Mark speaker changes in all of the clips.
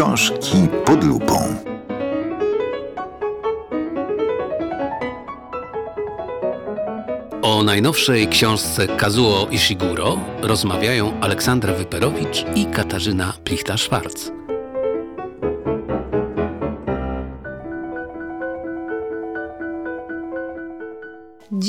Speaker 1: Książki pod lupą.
Speaker 2: O najnowszej książce Kazuo Ishiguro rozmawiają Aleksandra Wyperowicz i Katarzyna Plichta-Szwarc.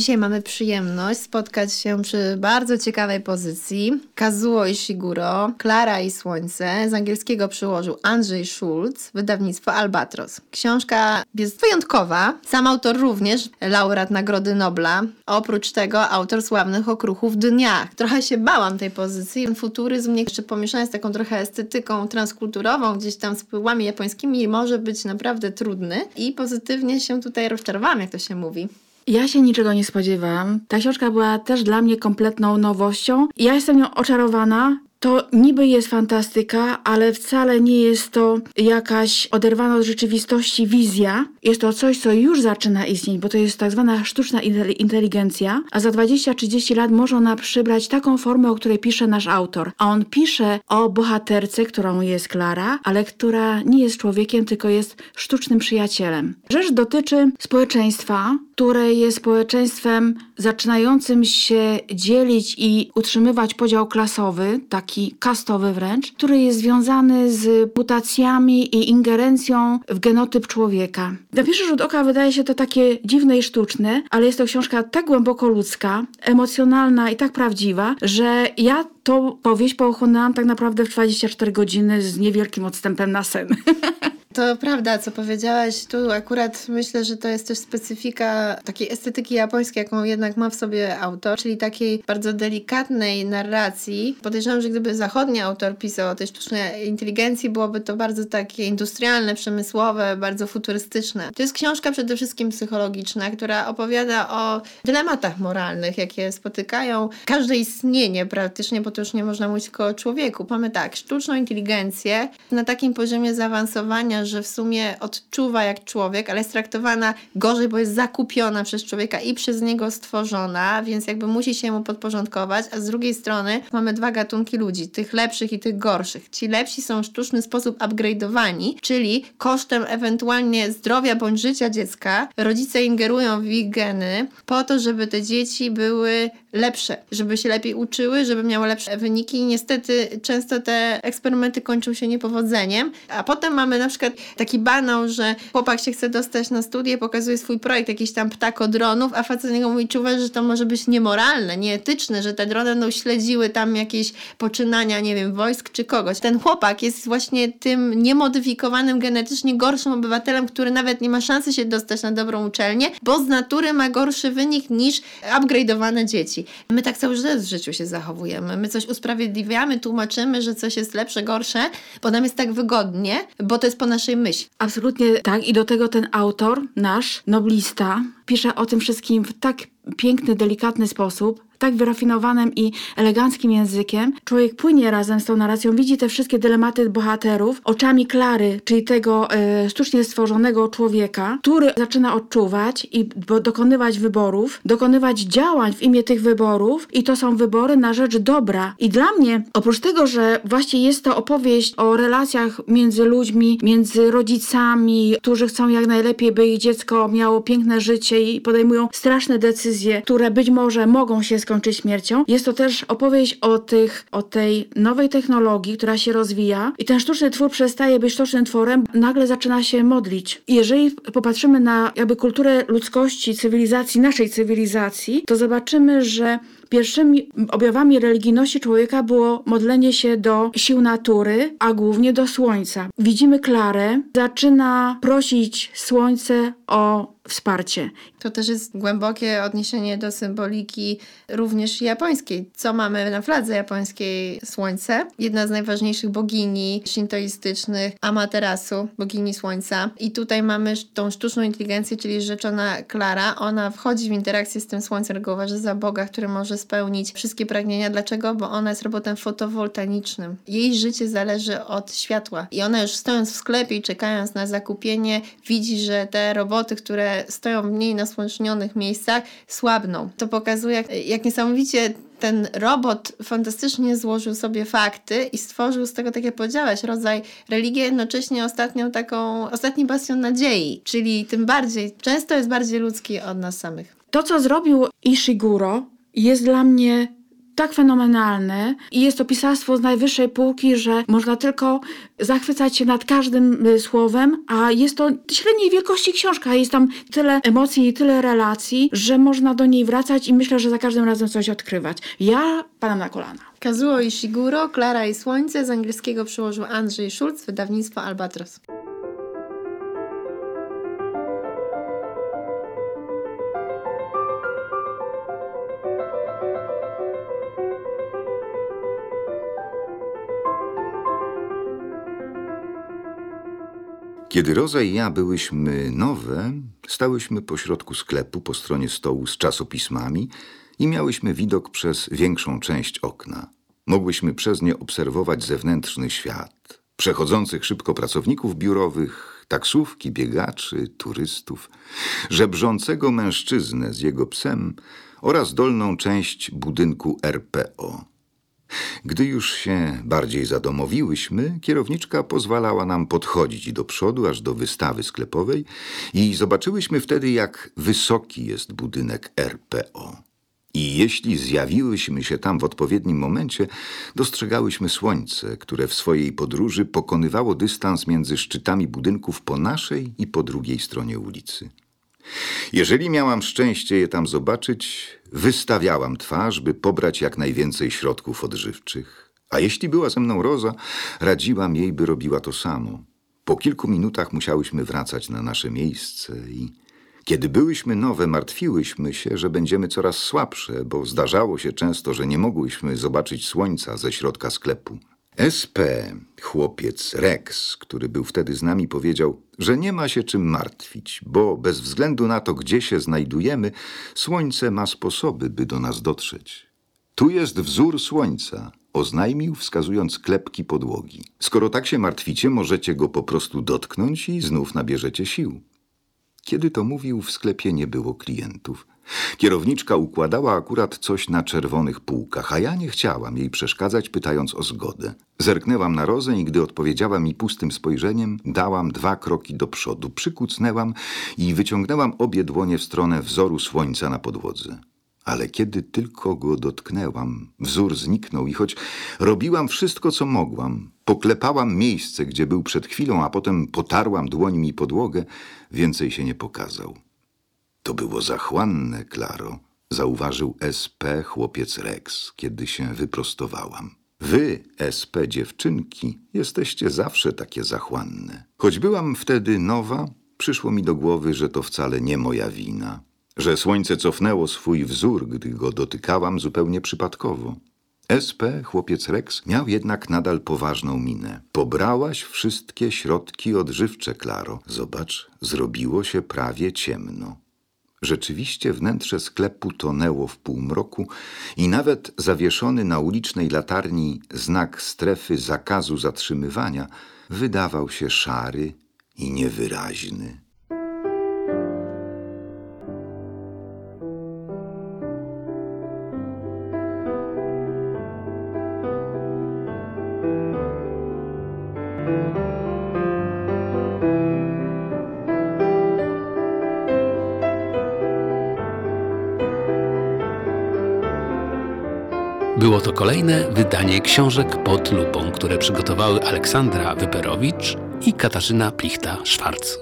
Speaker 3: Dzisiaj mamy przyjemność spotkać się przy bardzo ciekawej pozycji. Kazuo Ishiguro, Klara i Słońce, z angielskiego przyłożył Andrzej Schulz, wydawnictwo Albatros. Książka jest wyjątkowa, sam autor również laureat Nagrody Nobla. Oprócz tego autor sławnych okruchów dnia. Trochę się bałam tej pozycji. Futuryzm jeszcze pomieszany z taką trochę estetyką transkulturową, gdzieś tam z pyłami japońskimi może być naprawdę trudny i pozytywnie się tutaj rozczarowałam, jak to się mówi.
Speaker 4: Ja się niczego nie spodziewałam. Ta książka była też dla mnie kompletną nowością. Ja jestem nią oczarowana. To niby jest fantastyka, ale wcale nie jest to jakaś oderwana od rzeczywistości wizja. Jest to coś, co już zaczyna istnieć, bo to jest tak zwana sztuczna inteligencja, a za 20-30 lat może ona przybrać taką formę, o której pisze nasz autor. A on pisze o bohaterce, którą jest Klara, ale która nie jest człowiekiem, tylko jest sztucznym przyjacielem. Rzecz dotyczy społeczeństwa, które jest społeczeństwem zaczynającym się dzielić i utrzymywać podział klasowy, taki kastowy wręcz, który jest związany z mutacjami i ingerencją w genotyp człowieka. Na pierwszy rzut oka wydaje się to takie dziwne i sztuczne, ale jest to książka tak głęboko ludzka, emocjonalna i tak prawdziwa, że ja tą powieść pochłonęłam tak naprawdę w 24 godziny z niewielkim odstępem na sen.
Speaker 3: To prawda, co powiedziałaś. Tu akurat myślę, że to jest też specyfika takiej estetyki japońskiej, jaką jednak ma w sobie autor, czyli takiej bardzo delikatnej narracji. Podejrzewam, że gdyby zachodni autor pisał o tej sztucznej inteligencji, byłoby to bardzo takie industrialne, przemysłowe, bardzo futurystyczne. To jest książka przede wszystkim psychologiczna, która opowiada o dylematach moralnych, jakie spotykają każde istnienie praktycznie, bo to już nie można mówić tylko o człowieku. Mamy tak, sztuczną inteligencję na takim poziomie zaawansowania, że w sumie odczuwa jak człowiek, ale jest traktowana gorzej, bo jest zakupiona przez człowieka i przez niego stworzona, więc jakby musi się mu podporządkować, a z drugiej strony mamy dwa gatunki ludzi, tych lepszych i tych gorszych. Ci lepsi są w sztuczny sposób upgrade'owani, czyli kosztem ewentualnie zdrowia bądź życia dziecka rodzice ingerują w ich geny po to, żeby te dzieci były lepsze, żeby się lepiej uczyły, żeby miały lepsze wyniki i niestety często te eksperymenty kończą się niepowodzeniem, a potem mamy na przykład taki banał, że chłopak się chce dostać na studia, pokazuje swój projekt, jakiś tam ptakodronów, a facet niego mówi, czy że to może być niemoralne, nieetyczne, że te drony będą śledziły tam jakieś poczynania, nie wiem, wojsk czy kogoś. Ten chłopak jest właśnie tym niemodyfikowanym genetycznie gorszym obywatelem, który nawet nie ma szansy się dostać na dobrą uczelnię, bo z natury ma gorszy wynik niż upgrade'owane dzieci. My tak cały czas w życiu się zachowujemy. My coś usprawiedliwiamy, tłumaczymy, że coś jest lepsze, gorsze, bo nam jest tak wygodnie, bo to jest po naszej myśli.
Speaker 4: Absolutnie tak. I do tego ten autor, nasz noblista, pisze o tym wszystkim w tak piękny, delikatny sposób, tak wyrafinowanym i eleganckim językiem, człowiek płynie razem z tą narracją, widzi te wszystkie dylematy bohaterów oczami Klary, czyli tego e, sztucznie stworzonego człowieka, który zaczyna odczuwać i dokonywać wyborów, dokonywać działań w imię tych wyborów i to są wybory na rzecz dobra. I dla mnie, oprócz tego, że właśnie jest to opowieść o relacjach między ludźmi, między rodzicami, którzy chcą jak najlepiej, by ich dziecko miało piękne życie i podejmują straszne decyzje, które być może mogą się skończyć skończy śmiercią. Jest to też opowieść o tych, o tej nowej technologii, która się rozwija i ten sztuczny twór przestaje być sztucznym tworem, nagle zaczyna się modlić. Jeżeli popatrzymy na jakby kulturę ludzkości, cywilizacji, naszej cywilizacji, to zobaczymy, że Pierwszymi objawami religijności człowieka było modlenie się do sił natury, a głównie do słońca. Widzimy Klarę, zaczyna prosić słońce o wsparcie.
Speaker 3: To też jest głębokie odniesienie do symboliki również japońskiej. Co mamy na fladze japońskiej? Słońce. Jedna z najważniejszych bogini shintoistycznych, Amaterasu, bogini słońca. I tutaj mamy tą sztuczną inteligencję, czyli rzeczona Klara. Ona wchodzi w interakcję z tym słońcem, go uważa za Boga, który może spełnić wszystkie pragnienia. Dlaczego? Bo ona jest robotem fotowoltaicznym. Jej życie zależy od światła. I ona już stojąc w sklepie i czekając na zakupienie, widzi, że te roboty, które stoją w mniej nasłonecznionych miejscach, słabną. To pokazuje, jak, jak niesamowicie ten robot fantastycznie złożył sobie fakty i stworzył z tego, tak jak powiedziałaś, rodzaj religii, jednocześnie ostatnią taką, ostatni bastion nadziei, czyli tym bardziej, często jest bardziej ludzki od nas samych.
Speaker 4: To, co zrobił Ishiguro, jest dla mnie tak fenomenalne i jest to pisarstwo z najwyższej półki, że można tylko zachwycać się nad każdym y, słowem, a jest to średniej wielkości książka, jest tam tyle emocji i tyle relacji, że można do niej wracać i myślę, że za każdym razem coś odkrywać. Ja padam na kolana.
Speaker 3: Kazuo Ishiguro, Klara i Słońce, z angielskiego przyłożył Andrzej Schulz, wydawnictwo Albatros.
Speaker 1: Kiedy Roza i ja byłyśmy nowe, stałyśmy pośrodku sklepu po stronie stołu z czasopismami i miałyśmy widok przez większą część okna. Mogłyśmy przez nie obserwować zewnętrzny świat, przechodzących szybko pracowników biurowych, taksówki, biegaczy, turystów, żebrzącego mężczyznę z jego psem oraz dolną część budynku RPO. Gdy już się bardziej zadomowiłyśmy, kierowniczka pozwalała nam podchodzić do przodu aż do wystawy sklepowej i zobaczyłyśmy wtedy, jak wysoki jest budynek RPO. I jeśli zjawiłyśmy się tam w odpowiednim momencie, dostrzegałyśmy słońce, które w swojej podróży pokonywało dystans między szczytami budynków po naszej i po drugiej stronie ulicy. Jeżeli miałam szczęście je tam zobaczyć, wystawiałam twarz, by pobrać jak najwięcej środków odżywczych. A jeśli była ze mną Roza, radziłam jej, by robiła to samo. Po kilku minutach musiałyśmy wracać na nasze miejsce i kiedy byłyśmy nowe, martwiłyśmy się, że będziemy coraz słabsze, bo zdarzało się często, że nie mogłyśmy zobaczyć słońca ze środka sklepu. SP, chłopiec Rex, który był wtedy z nami, powiedział, że nie ma się czym martwić, bo bez względu na to, gdzie się znajdujemy, słońce ma sposoby, by do nas dotrzeć. Tu jest wzór słońca, oznajmił, wskazując klepki podłogi. Skoro tak się martwicie, możecie go po prostu dotknąć i znów nabierzecie sił. Kiedy to mówił, w sklepie nie było klientów. Kierowniczka układała akurat coś na czerwonych półkach, a ja nie chciałam jej przeszkadzać, pytając o zgodę. Zerknęłam na Rozę i gdy odpowiedziała mi pustym spojrzeniem, dałam dwa kroki do przodu, przykucnęłam i wyciągnęłam obie dłonie w stronę wzoru słońca na podłodze. Ale kiedy tylko go dotknęłam, wzór zniknął i choć robiłam wszystko, co mogłam, poklepałam miejsce, gdzie był przed chwilą, a potem potarłam dłońmi podłogę, więcej się nie pokazał. To było zachłanne, Klaro, zauważył SP chłopiec Rex, kiedy się wyprostowałam. Wy, SP dziewczynki, jesteście zawsze takie zachłanne. Choć byłam wtedy nowa, przyszło mi do głowy, że to wcale nie moja wina. Że słońce cofnęło swój wzór, gdy go dotykałam zupełnie przypadkowo. SP, chłopiec Rex, miał jednak nadal poważną minę. Pobrałaś wszystkie środki odżywcze, Klaro. Zobacz, zrobiło się prawie ciemno. Rzeczywiście wnętrze sklepu tonęło w półmroku i nawet zawieszony na ulicznej latarni znak strefy zakazu zatrzymywania wydawał się szary i niewyraźny.
Speaker 2: To kolejne wydanie książek pod lupą, które przygotowały Aleksandra Wyperowicz i Katarzyna Plichta-Szwarc.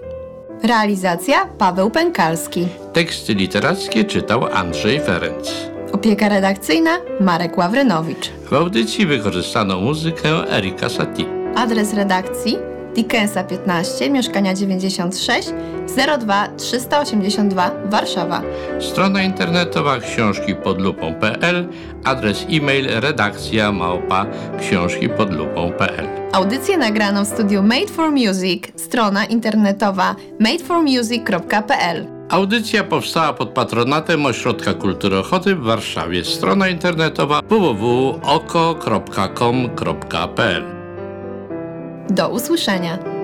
Speaker 3: Realizacja Paweł Pękalski.
Speaker 5: Teksty literackie czytał Andrzej Ferenc.
Speaker 3: Opieka redakcyjna Marek Ławrynowicz.
Speaker 5: W audycji wykorzystano muzykę Erika Satie.
Speaker 3: Adres redakcji Dickensa 15, mieszkania 96, 02 382 Warszawa.
Speaker 5: Strona internetowa książki pod lupą.pl, adres e-mail redakcja małpa książki pod lupą.pl.
Speaker 3: Audycję nagraną w studiu Made for Music, strona internetowa madeformusic.pl.
Speaker 5: Audycja powstała pod patronatem Ośrodka Kultury Ochoty w Warszawie. Strona internetowa www.oko.com.pl
Speaker 3: Do usłyszenia.